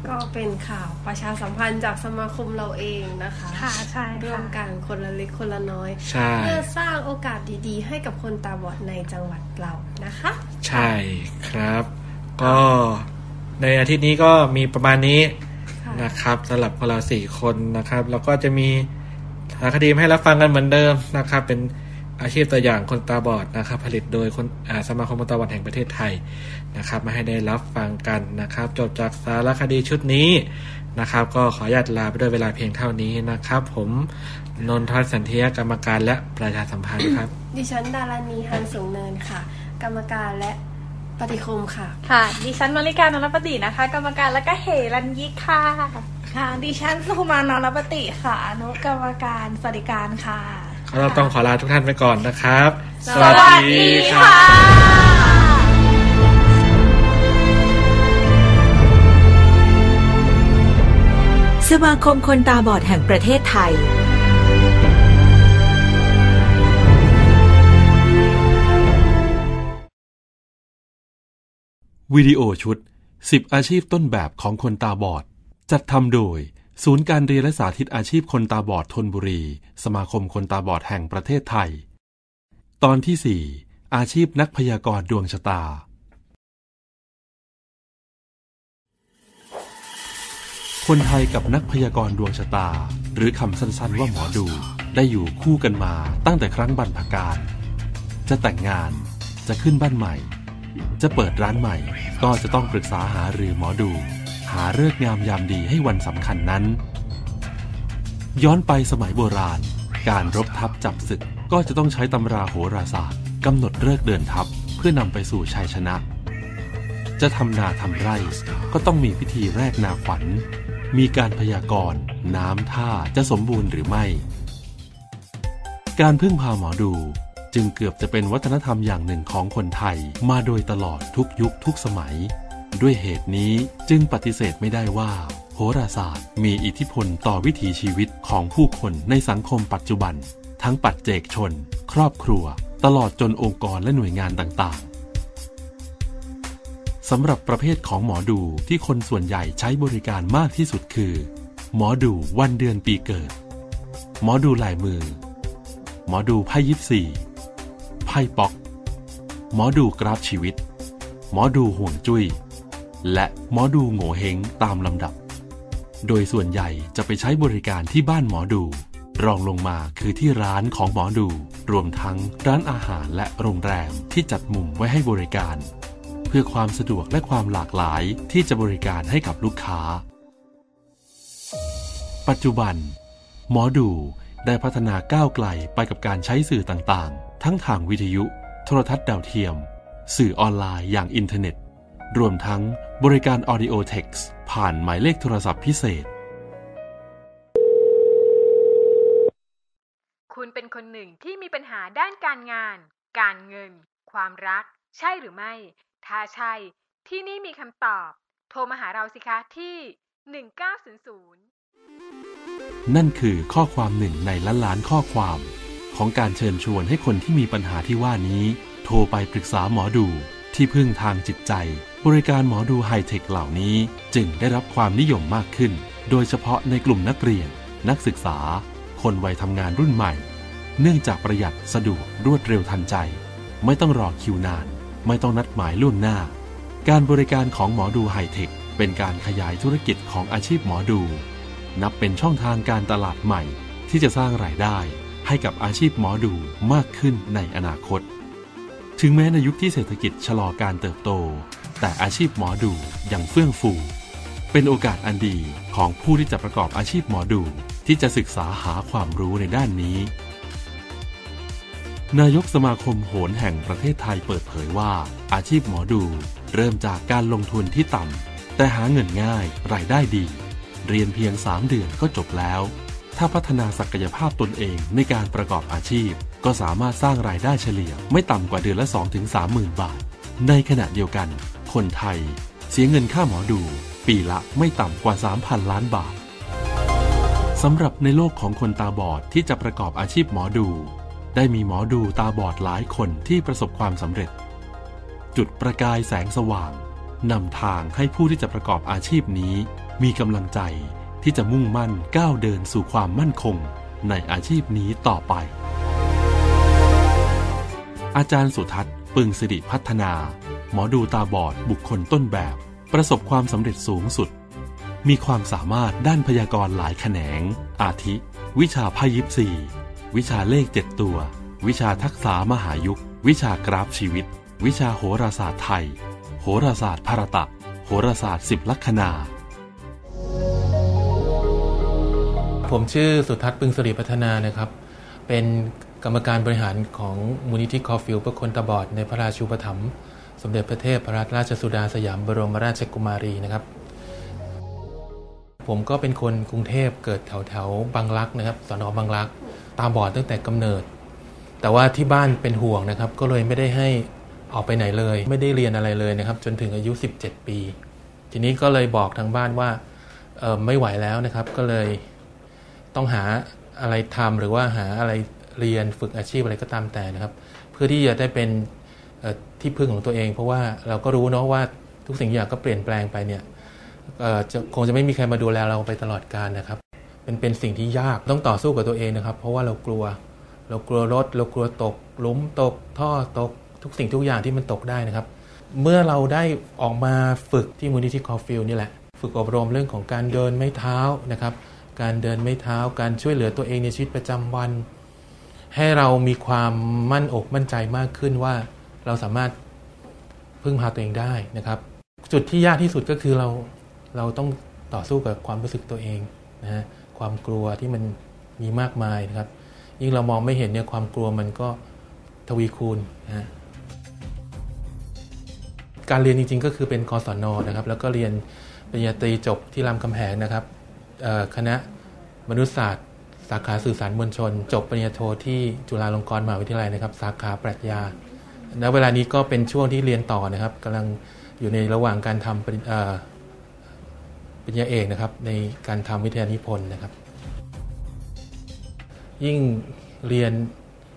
ก็เป็นข่าวประชาสัมพันธ์จากสมาคมเราเองนะคะค่ะใช่ค่ะร่วมกันคนละเล็กคนละน้อยใช่เพื่อสร้างโอกาสดีๆ ให้กับคนตาบอดในจังหวัดเรานะคะ ใช่ครับ ก็ในอาทิตย์นี้ก็มีประมาณนี้ค่ะนะครับสำหรับพวกเราสี่คนนะครับ แล้วก็จะมีสารคดีมาให้รับฟังกันเหมือนเดิมนะครับ เป็น อาชีพตัวอย่างคนตาบอดนะครับ ผลิตโดยคนอ่าสมาคมคนตาบอดแห่งประเทศไทยนะครับ มาให้ได้รับฟังกันนะครับ จบจากสารคดีชุดนี้นะครับ ก็ขออนุญาตลาไปด้วยเวลาเพียงเท่านี้นะครับ ผมนนทวัฒน์สันเทียกรรมการและประชาสัมพันธ์ครับ ดิฉันดารานีฮันสูงเนินค่ะ กรรมการและปฏิคมค่ะ ค่ะ ดิฉันมาริการนรปฏินะคะ กรรมการและก็เหรัญยิกค่ะ ค่ะ ดิฉันสุมานนรปติค่ะอนุกรรมการสวัสดิการค่ะ เราต้องขอลาทุกท่านไปก่อนนะครับ สวัสดีค่ะสมาคมคนตาบอดแห่งประเทศไทย วิดีโอชุด 10 อาชีพต้นแบบของคนตาบอด จัดทำโดย ศูนย์การเรียนและสาธิตอาชีพคนตาบอดทนบุรี สมาคมคนตาบอดแห่งประเทศไทย ตอนที่ 4 อาชีพนักพยากรณ์ดวงชะตา คนไทยกับนักพยากรณ์ดวงชะตา หรือคำสั้นๆว่าหมอดู ได้อยู่คู่กันมาตั้งแต่ครั้งบรรพการจะแต่งงาน จะขึ้นบ้านใหม่ จะเปิดร้านใหม่ ก็จะต้องปรึกษาหารือหมอดู หาเลิกงามยามดีให้วันสำคัญนั้น ย้อนไปสมัยโบราณ การรบทัพจับศึกก็จะต้องใช้ตำราโหราศาสตร์กำหนดเลิกเดินทัพเพื่อนำไปสู่ชัยชนะ จะทำนาทำไร่ก็ต้องมีพิธีแรกนาขวัญ มีการพยากรณ์น้ำท่าจะสมบูรณ์หรือไม่ การพึ่งพาหมอดูจึงเกือบจะเป็นวัฒนธรรมอย่างหนึ่งของคนไทยมาโดยตลอดทุกยุคทุกสมัย ด้วยเหตุนี้จึงปฏิเสธไม่ได้ว่า โหราศาสตร์มีอิทธิพลต่อวิถีชีวิตของผู้คนในสังคมปัจจุบัน ทั้งปัจเจกชน ครอบครัว ตลอดจนองค์กรและหน่วยงานต่างๆสำหรับประเภทของหมอดูที่คนส่วนใหญ่ใช้บริการมากที่สุดคือ หมอดูวันเดือนปีเกิด หมอดูลายมือ หมอดูไพ่ยิปซีไพ่ป๊อก หมอดูกราฟชีวิต หมอดูห่วงจุย้ย และหมอดูโง่เฮงตามลำดับ โดยส่วนใหญ่จะไปใช้บริการที่บ้านหมอดู รองลงมาคือที่ร้านของหมอดู รวมทั้งร้านอาหารและโรงแรมที่จัดมุมไว้ให้บริการ เพื่อความสะดวกและความหลากหลายที่จะบริการให้กับลูกค้า ปัจจุบัน หมอดูได้พัฒนาก้าวไกลไปกับการใช้สื่อต่างๆ ทั้งทางวิทยุ โทรทัศน์ดาวเทียม สื่อออนไลน์อย่างอินเทอร์เน็ต รวมทั้งบริการ Audio Text ผ่านหมายเลขโทรศัพท์พิเศษ คุณเป็นคนหนึ่งที่มีปัญหาด้านการงาน การเงิน ความรัก ใช่หรือไม่ ถ้าใช่ ที่นี่มีคำตอบ โทรมาหาเราสิคะที่ 1900 นั่นคือข้อความหนึ่งในล้านล้านๆข้อความ ของการเชิญชวนให้คนที่มีปัญหาที่ว่านี้ โทรไปปรึกษาหมอดู ที่พึ่งทางจิตใจ บริการหมอดูไฮเทคเหล่านี้จึงได้รับความนิยมมากขึ้น โดยเฉพาะในกลุ่มนักเรียน นักศึกษา คนวัยทำงานรุ่นใหม่ เนื่องจากประหยัดสะดวกรวดเร็วทันใจ ไม่ต้องรอคิวนาน ไม่ต้องนัดหมายล่วงหน้า การบริการของหมอดูไฮเทคเป็นการขยายธุรกิจของอาชีพหมอดู นับเป็นช่องทางการตลาดใหม่ ที่จะสร้างรายได้ให้กับอาชีพหมอดูมากขึ้นในอนาคต ถึงแม้ในยุคที่เศรษฐกิจชะลอการเติบโต แต่อาชีพหมอดูยังเฟื่องฟู เป็นโอกาสอันดีของผู้ที่จะประกอบอาชีพหมอดูที่จะศึกษาหาความรู้ในด้านนี้ นายกสมาคมโหรแห่งประเทศไทยเปิดเผยว่า อาชีพหมอดูเริ่มจากการลงทุนที่ต่ำแต่หาเงินง่ายรายได้ดี เรียนเพียง 3 เดือนก็จบแล้ว ถ้าพัฒนาศักยภาพตนเองในการประกอบอาชีพ ก็สามารถสร้างรายได้เฉลี่ยไม่ต่ำกว่าเดือนละ 2-3หมื่นบาท ในขณะเดียวกัน คนไทย เสียเงินค่าหมอดู ปีละไม่ต่ำกว่า 3,000 ล้านบาทสำหรับในโลกของคนตาบอดที่จะประกอบอาชีพหมอดู ได้มีหมอดูตาบอดหลายคนที่ประสบความสำเร็จ จุดประกายแสงสว่างนำทางให้ผู้ที่จะประกอบอาชีพนี้ มีกำลังใจที่จะมุ่งมั่นก้าวเดินสู่ความมั่นคง ในอาชีพนี้ต่อไป อาจารย์สุทัศน์ ปึงสิริพัฒนา หมอดูตาบอดบุคคลต้นแบบ ประสบความสำเร็จสูงสุด มีความสามารถด้านพยากรณ์หลายแขนง อาทิ วิชาไพ่ยิปซีวิชาเลขเจ็ดตัว วิชาทักษะมหายุค วิชากราฟชีวิต วิชาโหราศาสตร์ไทย โหราศาสตร์ภารตะ โหราศาสตร์สิบลัคนาผมชื่อสุทัศน์ปึงสิริพัฒนานะครับ เป็น กรรมการบริหารของมูลนิธิคอลฟิลด์เพื่อคนตาบอดในพระราชูปถัมภ์สมเด็จพระเทพรัตนราชสุดาสยามบรมราชกุมารีนะครับ ผมก็เป็นคนกรุงเทพเกิดแถวแถวบางรักนะครับสอนอบางรัก ตาบอดตั้งแต่กำเนิด แต่ว่าที่บ้านเป็นห่วงนะครับ ก็เลยไม่ได้ให้ออกไปไหนเลย ไม่ได้เรียนอะไรเลยนะครับ จนถึงอายุ 17 ปี ทีนี้ก็เลยบอกทางบ้านว่าไม่ไหวแล้วนะครับ ก็เลยต้องหาอะไรทำหรือว่าหาอะไร เรียนฝึกอาชีพอะไรก็ตามแต่นะครับ เพื่อที่จะได้เป็นที่พึ่งของตัวเอง เพราะว่าเราก็รู้เนาะว่าทุกสิ่งอย่างก็เปลี่ยนแปลงไปเนี่ยคงจะไม่มีใครมาดูแลเราไปตลอดกาลนะครับ เป็นเป็นสิ่งที่ยากต้องต่อสู้กับตัวเองนะครับ เพราะว่าเรากลัว เรากลัวรถ เรากลัวตกลุมตก ท่อตก ทุกสิ่งทุกอย่างที่มันตกได้นะครับ เมื่อเราได้ออกมาฝึกที่มูลนิธิคอลฟิลด์นี่แหละ ฝึกอบรมเรื่องของการเดินไม้เท้านะครับ การเดินไม่เท้า การช่วยเหลือตัวเองในชีวิตประจำวัน ให้เรามีความมั่นอกมั่นใจมากขึ้นว่าเราสามารถพึ่งพาตัวเองได้นะครับ จุดที่ยากที่สุดก็คือเราเราต้องต่อสู้กับความรู้สึกตัวเองนะฮะความกลัวที่มันมีมากมายนะครับ ยิ่งเรามองไม่เห็นเนี่ยความกลัวมันก็ทวีคูณนะฮะการเรียนจริง ๆ ก็คือเป็นกศนนะครับ แล้วก็เรียนปริญญาตรีจบที่รามคำแหงนะครับคณะมนุษยศาสตร์ สาขาสื่อสารมวลชน จบปริญญาโทที่จุฬาลงกรณ์มหาวิทยาลัยนะครับ สาขาปรัชญาณเวลานี้ก็เป็นช่วงที่เรียนต่อนะครับกำลังอยู่ในระหว่างการทำปริญญาเอกนะครับ ในการทำวิทยานิพนธ์นะครับ ยิ่งเรียน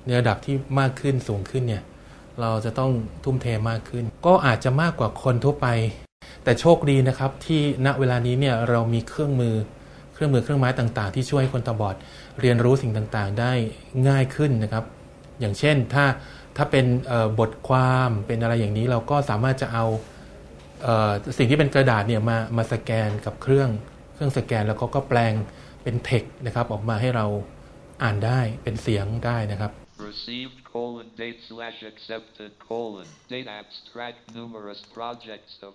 ในระดับที่มากขึ้นสูงขึ้นเนี่ยเราจะต้องทุ่มเทมากขึ้น ก็อาจจะมากกว่าคนทั่วไป แต่โชคดีนะครับที่ณเวลานี้เนี่ยเรามีเครื่องมือเครื่องมือเครื่องไม้ต่าง ๆ ที่ช่วยให้คนตาบอด เรียนรู้สิ่งต่างๆ ได้ง่ายขึ้นนะครับ อย่างเช่นถ้าถ้าเป็นบทความเป็นอะไรอย่างนี้เราก็สามารถจะเอาสิ่งที่เป็นกระดาษเนี่ยมามาสแกนกับเครื่องเครื่องสแกนแล้วก็ก็แปลงเป็นเทคนะครับออกมาให้เราอ่านได้เป็นเสียงได้นะครับ received colon date slash accepted colon date abstract numerous projects of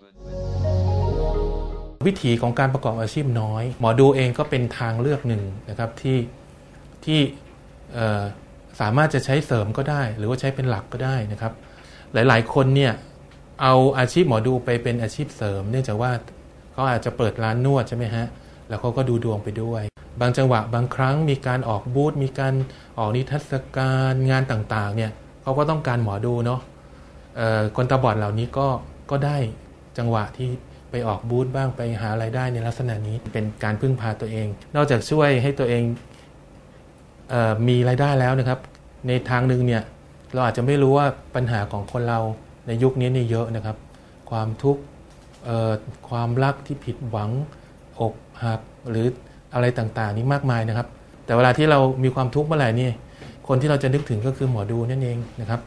วิธีของการประกอบอาชีพน้อย หมอดูเองก็เป็นทางเลือกหนึ่งนะครับที่ ที่สามารถจะใช้เสริมก็ได้ หรือว่าใช้เป็นหลักก็ได้นะครับ หลายๆ คนเนี่ยเอาอาชีพหมอดูไปเป็นอาชีพเสริม เนื่องจากว่าเขาอาจจะเปิดร้านนวดใช่ไหมฮะแล้วเขาก็ดูดวงไปด้วย บางจังหวะบางครั้งมีการออกบูธมีการออกนิทรรศการงานต่างๆเนี่ยเขาก็ต้องการหมอดูเนาะคนตาบอดเหล่านี้ก็ก็ได้จังหวะที่ไปออกบูธบ้างไปหาไรายได้ในลักษณะนี้เป็นการพึ่งพาตัวเอง นอกจากช่วยให้ตัวเอง มีรายได้แล้วนะครับ ในทางหนึ่งเนี่ยเราอาจจะไม่รู้ว่าปัญหาของคนเราในยุคนี้นี่เยอะนะครับ ความทุกข์ความรักที่ผิดหวังอกหักหรืออะไรต่างๆ นี้มากมายนะครับ แต่เวลาที่เรามีความทุกข์เมื่อไหร่นี่คนที่เราจะนึกถึงก็คือหมอดูนั่นเองนะครับ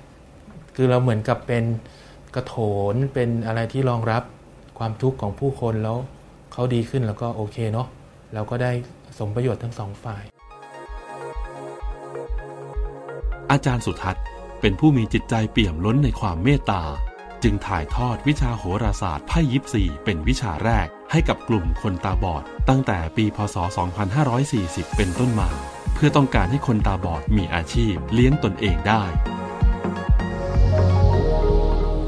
คือเราเหมือนกับเป็นกระโถนเป็นอะไรที่รองรับความทุกข์ของผู้คนแล้วเขาดีขึ้นแล้วก็โอเคเนาะเราก็ได้สมประโยชน์ทั้งสองฝ่าย อาจารย์สุทัศน์เป็นผู้มีจิตใจเปี่ยมล้นในความเมตตา จึงถ่ายทอดวิชาโหราศาสตร์ไพ่ยิปซีเป็นวิชาแรกให้กับกลุ่มคนตาบอด ตั้งแต่ปีพศ 2540 เป็นต้นมา เพื่อต้องการให้คนตาบอดมีอาชีพเลี้ยงตนเองได้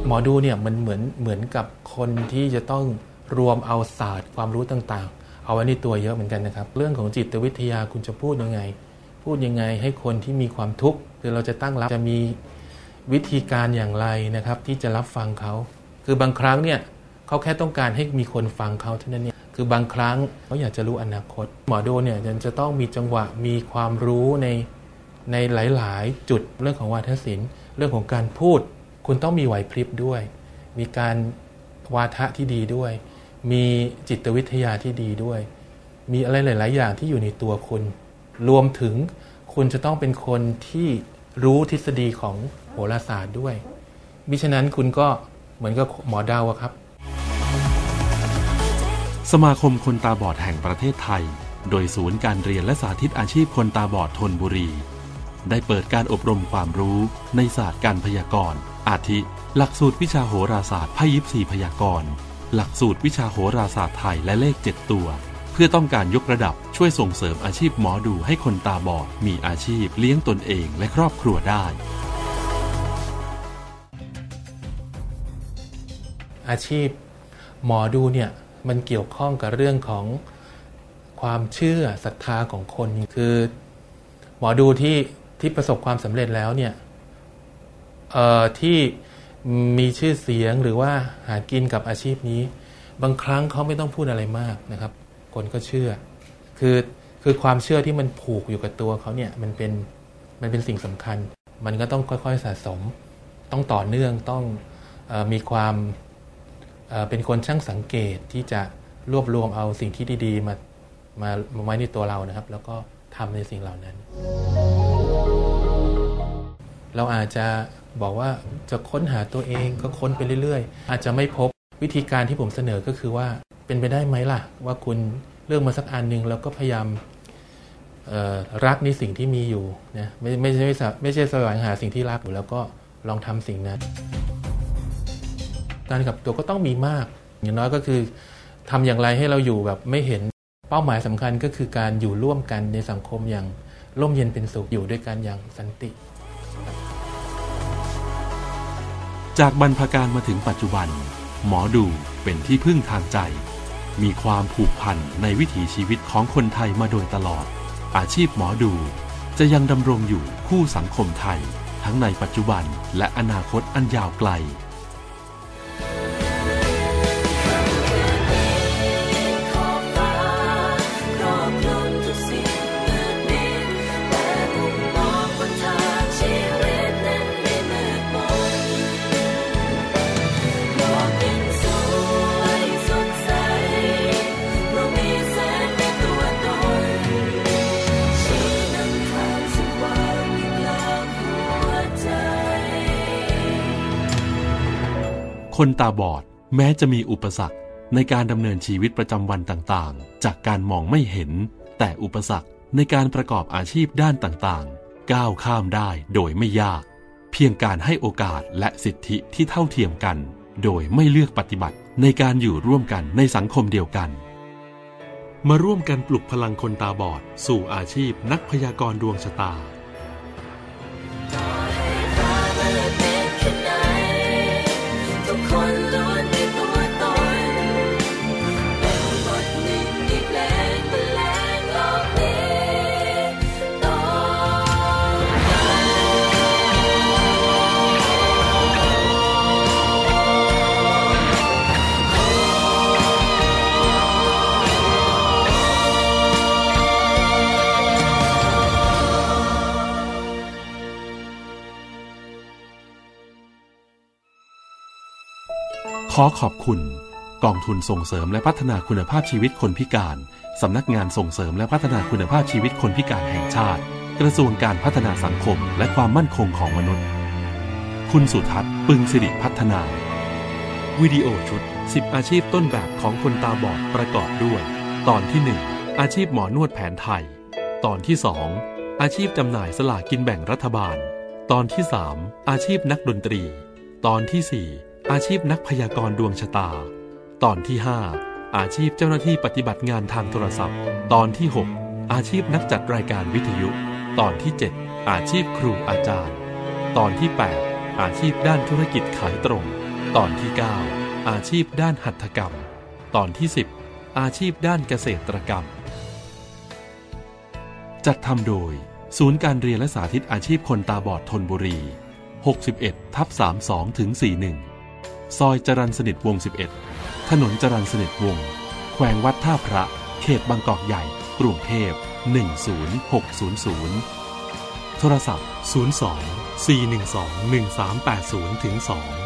หมอดูเนี่ยมันเหมือนเหมือนกับคนที่จะต้องรวมเอาศาสตร์ความรู้ต่างๆ เอาไว้ในตัวเยอะเหมือนกันนะครับ เรื่องของจิตวิทยาคุณจะพูดยังไง พูดยังไงให้คนที่มีความทุกข์คือเราจะตั้งรับจะมีวิธีการอย่างไรนะครับ ที่จะรับฟังเขา คือบางครั้งเนี่ยเขาแค่ต้องการให้มีคนฟังเขาเท่านั้นเนี่ยคือบางครั้งเขาอยากจะรู้อนาคต หมอดูเนี่ยจะต้องมีจังหวะมีความรู้ในในหลาย ๆ จุดเรื่องของวาทศิลป์ เรื่องของการพูด คุณต้องมีไหวพริบด้วย มีการวาทะที่ดีด้วย มีจิตวิทยาที่ดีด้วย มีอะไรหลาย ๆ อย่างที่อยู่ในตัวคุณ รวมถึงคุณจะต้องเป็นคนที่รู้ทฤษฎีของโหราศาสตร์ด้วย มิฉะนั้นคุณก็เหมือนกับหมอดาวครับ สมาคมคนตาบอดแห่งประเทศไทย โดยศูนย์การเรียนและสาธิตอาชีพคนตาบอดทนบุรี ได้เปิดการอบรมความรู้ในศาสตร์การพยากรณ์ อาทิ หลักสูตรวิชาโหราศาสตร์ไพ่ยิปซีพยากรณ์ หลักสูตรวิชาโหราศาสตร์ไทยและเลข 7 ตัว เพื่อต้องการยกระดับช่วยส่งเสริมอาชีพหมอดูให้คนตาบอด มีอาชีพเลี้ยงตนเองและครอบครัวได้ อาชีพหมอดูเนี่ยมันเกี่ยวข้องกับเรื่องของความเชื่อศรัทธาของคนคือหมอดูที่ที่ประสบความสำเร็จแล้วเนี่ยที่มีชื่อเสียงหรือว่าหากินกับอาชีพนี้ บางครั้งเขาไม่ต้องพูดอะไรมากนะครับ คนก็เชื่อ คือคือความเชื่อที่มันผูกอยู่กับตัวเขาเนี่ยมันเป็นมันเป็นสิ่งสำคัญ มันก็ต้องค่อยๆสะสม ต้องต่อเนื่องต้องอมีความเป็นคนช่างสังเกตที่จะรวบรวมเอาสิ่งที่ดีๆ มามามาไว้ในตัวเรานะครับ แล้วก็ทำในสิ่งเหล่านั้น เราอาจจะบอกว่าจะค้นหาตัวเองก็ค้นไปเรื่อยๆ อาจจะไม่พบ วิธีการที่ผมเสนอก็คือว่าเป็นไปได้ไหมล่ะ ว่าคุณเลือกมาสักอันหนึ่งแล้วก็พยายามรักในสิ่งที่มีอยู่นะไม่ไม่ใช่ไม่ใช่แสวงหาสิ่งที่รักอยู่แล้วก็ลองทำสิ่งนั้น การกับตัวก็ต้องมีมาก อย่างน้อยก็คือทำอย่างไรให้เราอยู่แบบไม่เห็นเป้าหมายสำคัญก็คือการอยู่ร่วมกันในสังคมอย่างร่มเย็นเป็นสุขอยู่ด้วยกันอย่างสันติ จากบรรพการมาถึงปัจจุบัน หมอดูเป็นที่พึ่งทางใจ มีความผูกพันในวิถีชีวิตของคนไทยมาโดยตลอด อาชีพหมอดูจะยังดำรงอยู่คู่สังคมไทย ทั้งในปัจจุบันและอนาคตอันยาวไกล คนตาบอดแม้จะมีอุปสรรคในการดำเนินชีวิตประจำวันต่างๆ จากการมองไม่เห็น แต่อุปสรรคในการประกอบอาชีพด้านต่างๆ ก้าวข้ามได้โดยไม่ยาก เพียงการให้โอกาสและสิทธิที่เท่าเทียมกัน โดยไม่เลือกปฏิบัติในการอยู่ร่วมกันในสังคมเดียวกัน มาร่วมกันปลุกพลังคนตาบอด สู่อาชีพนักพยากรณ์ดวงชะตา ขอขอบคุณ กองทุนส่งเสริมและพัฒนาคุณภาพชีวิตคนพิการ สำนักงานส่งเสริมและพัฒนาคุณภาพชีวิตคนพิการแห่งชาติ กระทรวงการพัฒนาสังคมและความมั่นคงของมนุษย์ คุณสุทัศน์ปึงสิริพัฒนา วิดีโอชุด 10 อาชีพต้นแบบของคนตาบอดประกอบด้วย ตอนที่ 1 อาชีพหมอนวดแผนไทย ตอนที่ 2 อาชีพจำหน่ายสลากกินแบ่งรัฐบาล ตอนที่ 3 อาชีพนักดนตรี ตอนที่ 4 อาชีพนักพยากรณ์ดวงชะตา ตอนที่ 5 อาชีพเจ้าหน้าที่ปฏิบัติงานทางโทรศัพท์ ตอนที่ 6 อาชีพนักจัดรายการวิทยุ ตอนที่ 7 อาชีพครูอาจารย์ ตอนที่ 8 อาชีพด้านธุรกิจขายตรง ตอนที่ 9 อาชีพด้านหัตถกรรม ตอนที่ 10 อาชีพด้านเกษตรกรรม จัดทำโดย ศูนย์การเรียนและสาธิตอาชีพคนตาบอดทนบุรี 61ทับ32ถึง41 ซอยจรันสนิทวง 11 ถนนจรันสนิทวง แขวงวัดท่าพระ เขตบางกอกใหญ่ กรุงเทพ 10600 โทรศัพท์ 02 412 1380ถึง2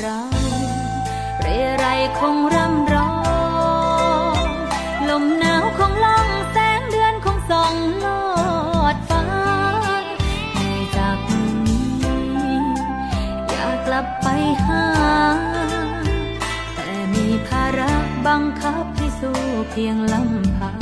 เรา เรไรคงร่ำร้องลมหนาวคงล่องแสงเดือนคงส่องลอดฟ้าในจากนี้ อยากกลับไปหา แต่มีภาระบังคับให้สู้เพียงลำพัง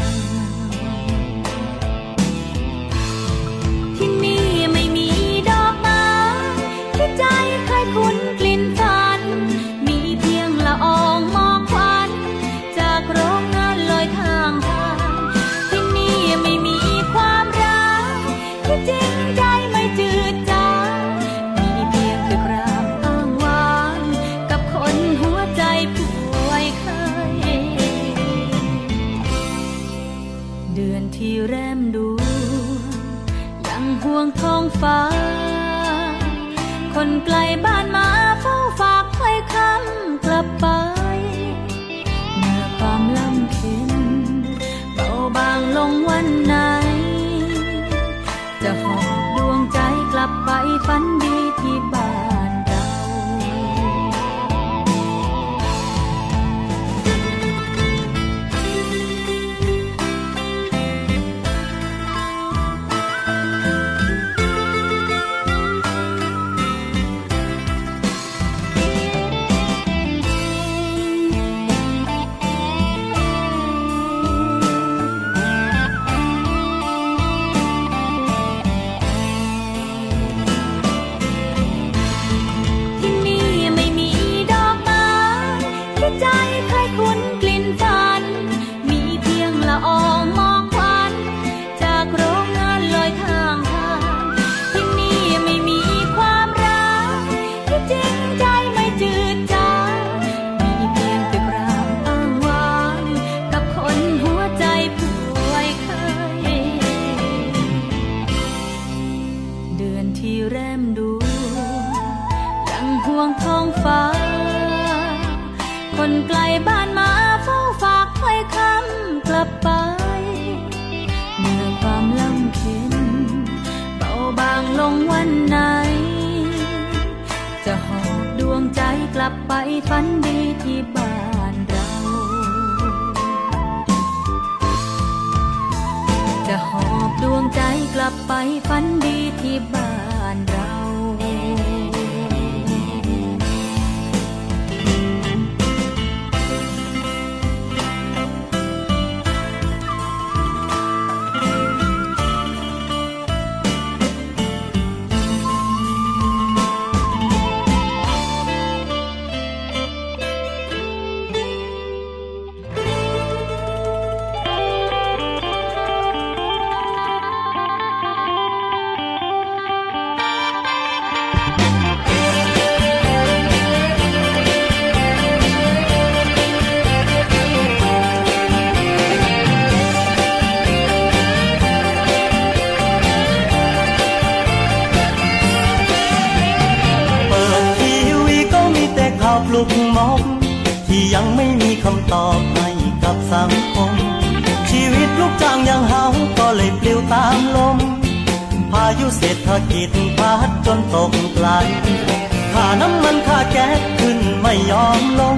ปลุกมอบที่ยังไม่มีคำตอบให้กับสังคม ชีวิตลูกจ้างยังเฮาก็เลยเปลี่ยวตามลม พายุเศรษฐกิจพัดจนตกกลค่าน้ำมันค่าแก๊สขึ้นไม่ยอมลง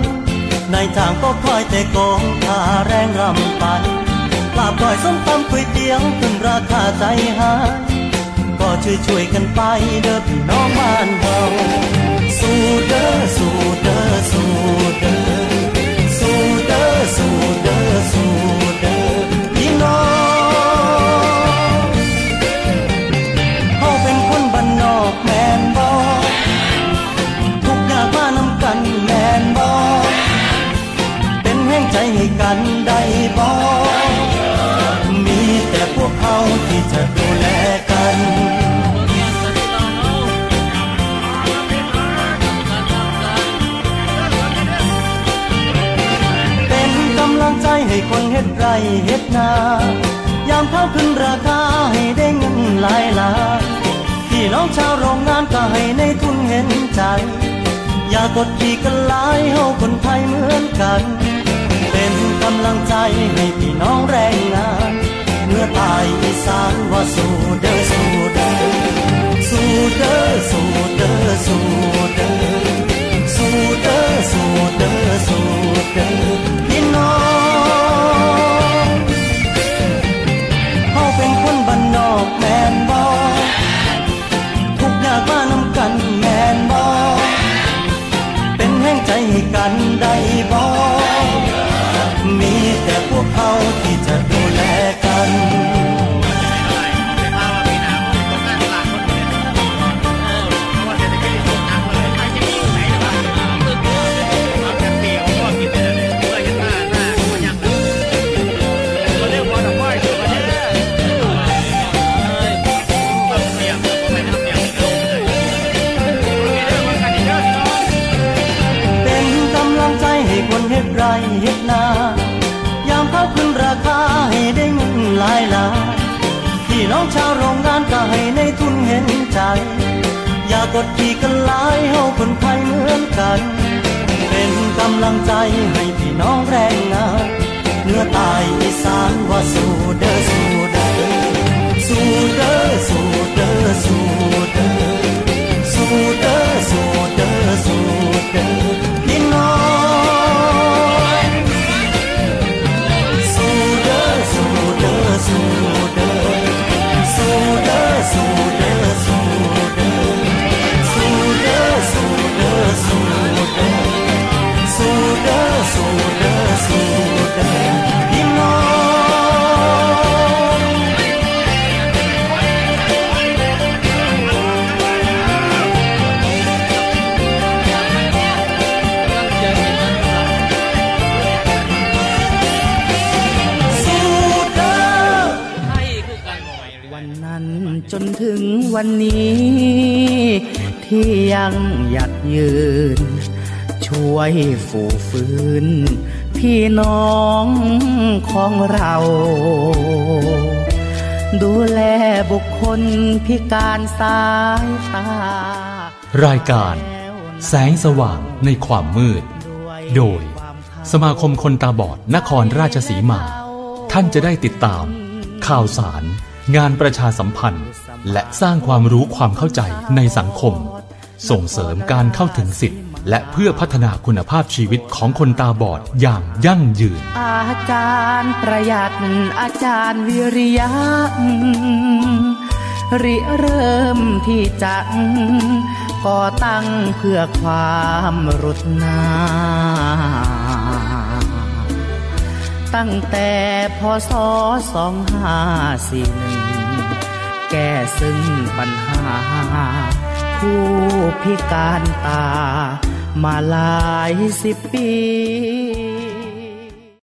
นายจ้างก็คอยแต่กองค่าแรงรำปปลาบก้อยส้มตำก๋วยเตี๋ยวขึ้นราคาใจหายก็ช่วยช่วยกันไปเด้อพี่น้องบ้านเรา สู้เด้อสู้เด้อสู้เด้อสู้เด้อสู้เด้อสู้เด้อพี่น้องเฮาเป็นคนบ้านนอกแม่นบ่ทุกข์ยากมานำกันแม่นบ่เป็นแห่งใจให้กันได้บ่มีแต่พวกเขาที่จะดูแลกัน คนเฮ็ดไรเฮ็ดนายามข้าวขึ้นราคาให้ได้เงินหลายล้านพี่น้องชาวโรงงานก็ให้ในทุนเห็นใจ อย่ากดขี่กันหลายเฮาคนไทยเหมือนกัน เป็นกำลังใจให้พี่น้องแรง กดขี่กันหลายเฮาคนไทยเหมือนกัน เป็นกำลังใจให้พี่น้องแรงงานเหนื้อตายอีสานว่าสู้เด้อสู้เด้อสู้เด้อสู้เด้อสู้เด้อสู้เด้อสู้เด้อสู้เด้อพี่น้องสู้เด้อสู้เด้อสู้เด้อสู้เด้อสู้เด้อสู้ วันนี้ ที่ยังหยัดยืน ช่วยฝูฟื้น พี่น้องของเรา ดูแลบุคคลพิการสายตา รายการ แสงสว่างในความมืด โดย สมาคมคนตาบอดนครราชสีมา ท่านจะได้ติดตาม ข่าวสาร งานประชาสัมพันธ์ และสร้างความรู้ความเข้าใจในสังคม ส่งเสริมการเข้าถึงสิทธิและเพื่อพัฒนาคุณภาพชีวิตของคนตาบอดอย่างยั่งยืน อาจารย์ประหยัดอาจารย์วิริยะริเริ่มที่จะก่อตั้งเพื่อความรุดนา ตั้งแต่พศสองห้าสี่หนึ่ง ก้ซึ่งปัญหา ผู้พิการตา มาหลายสิบปี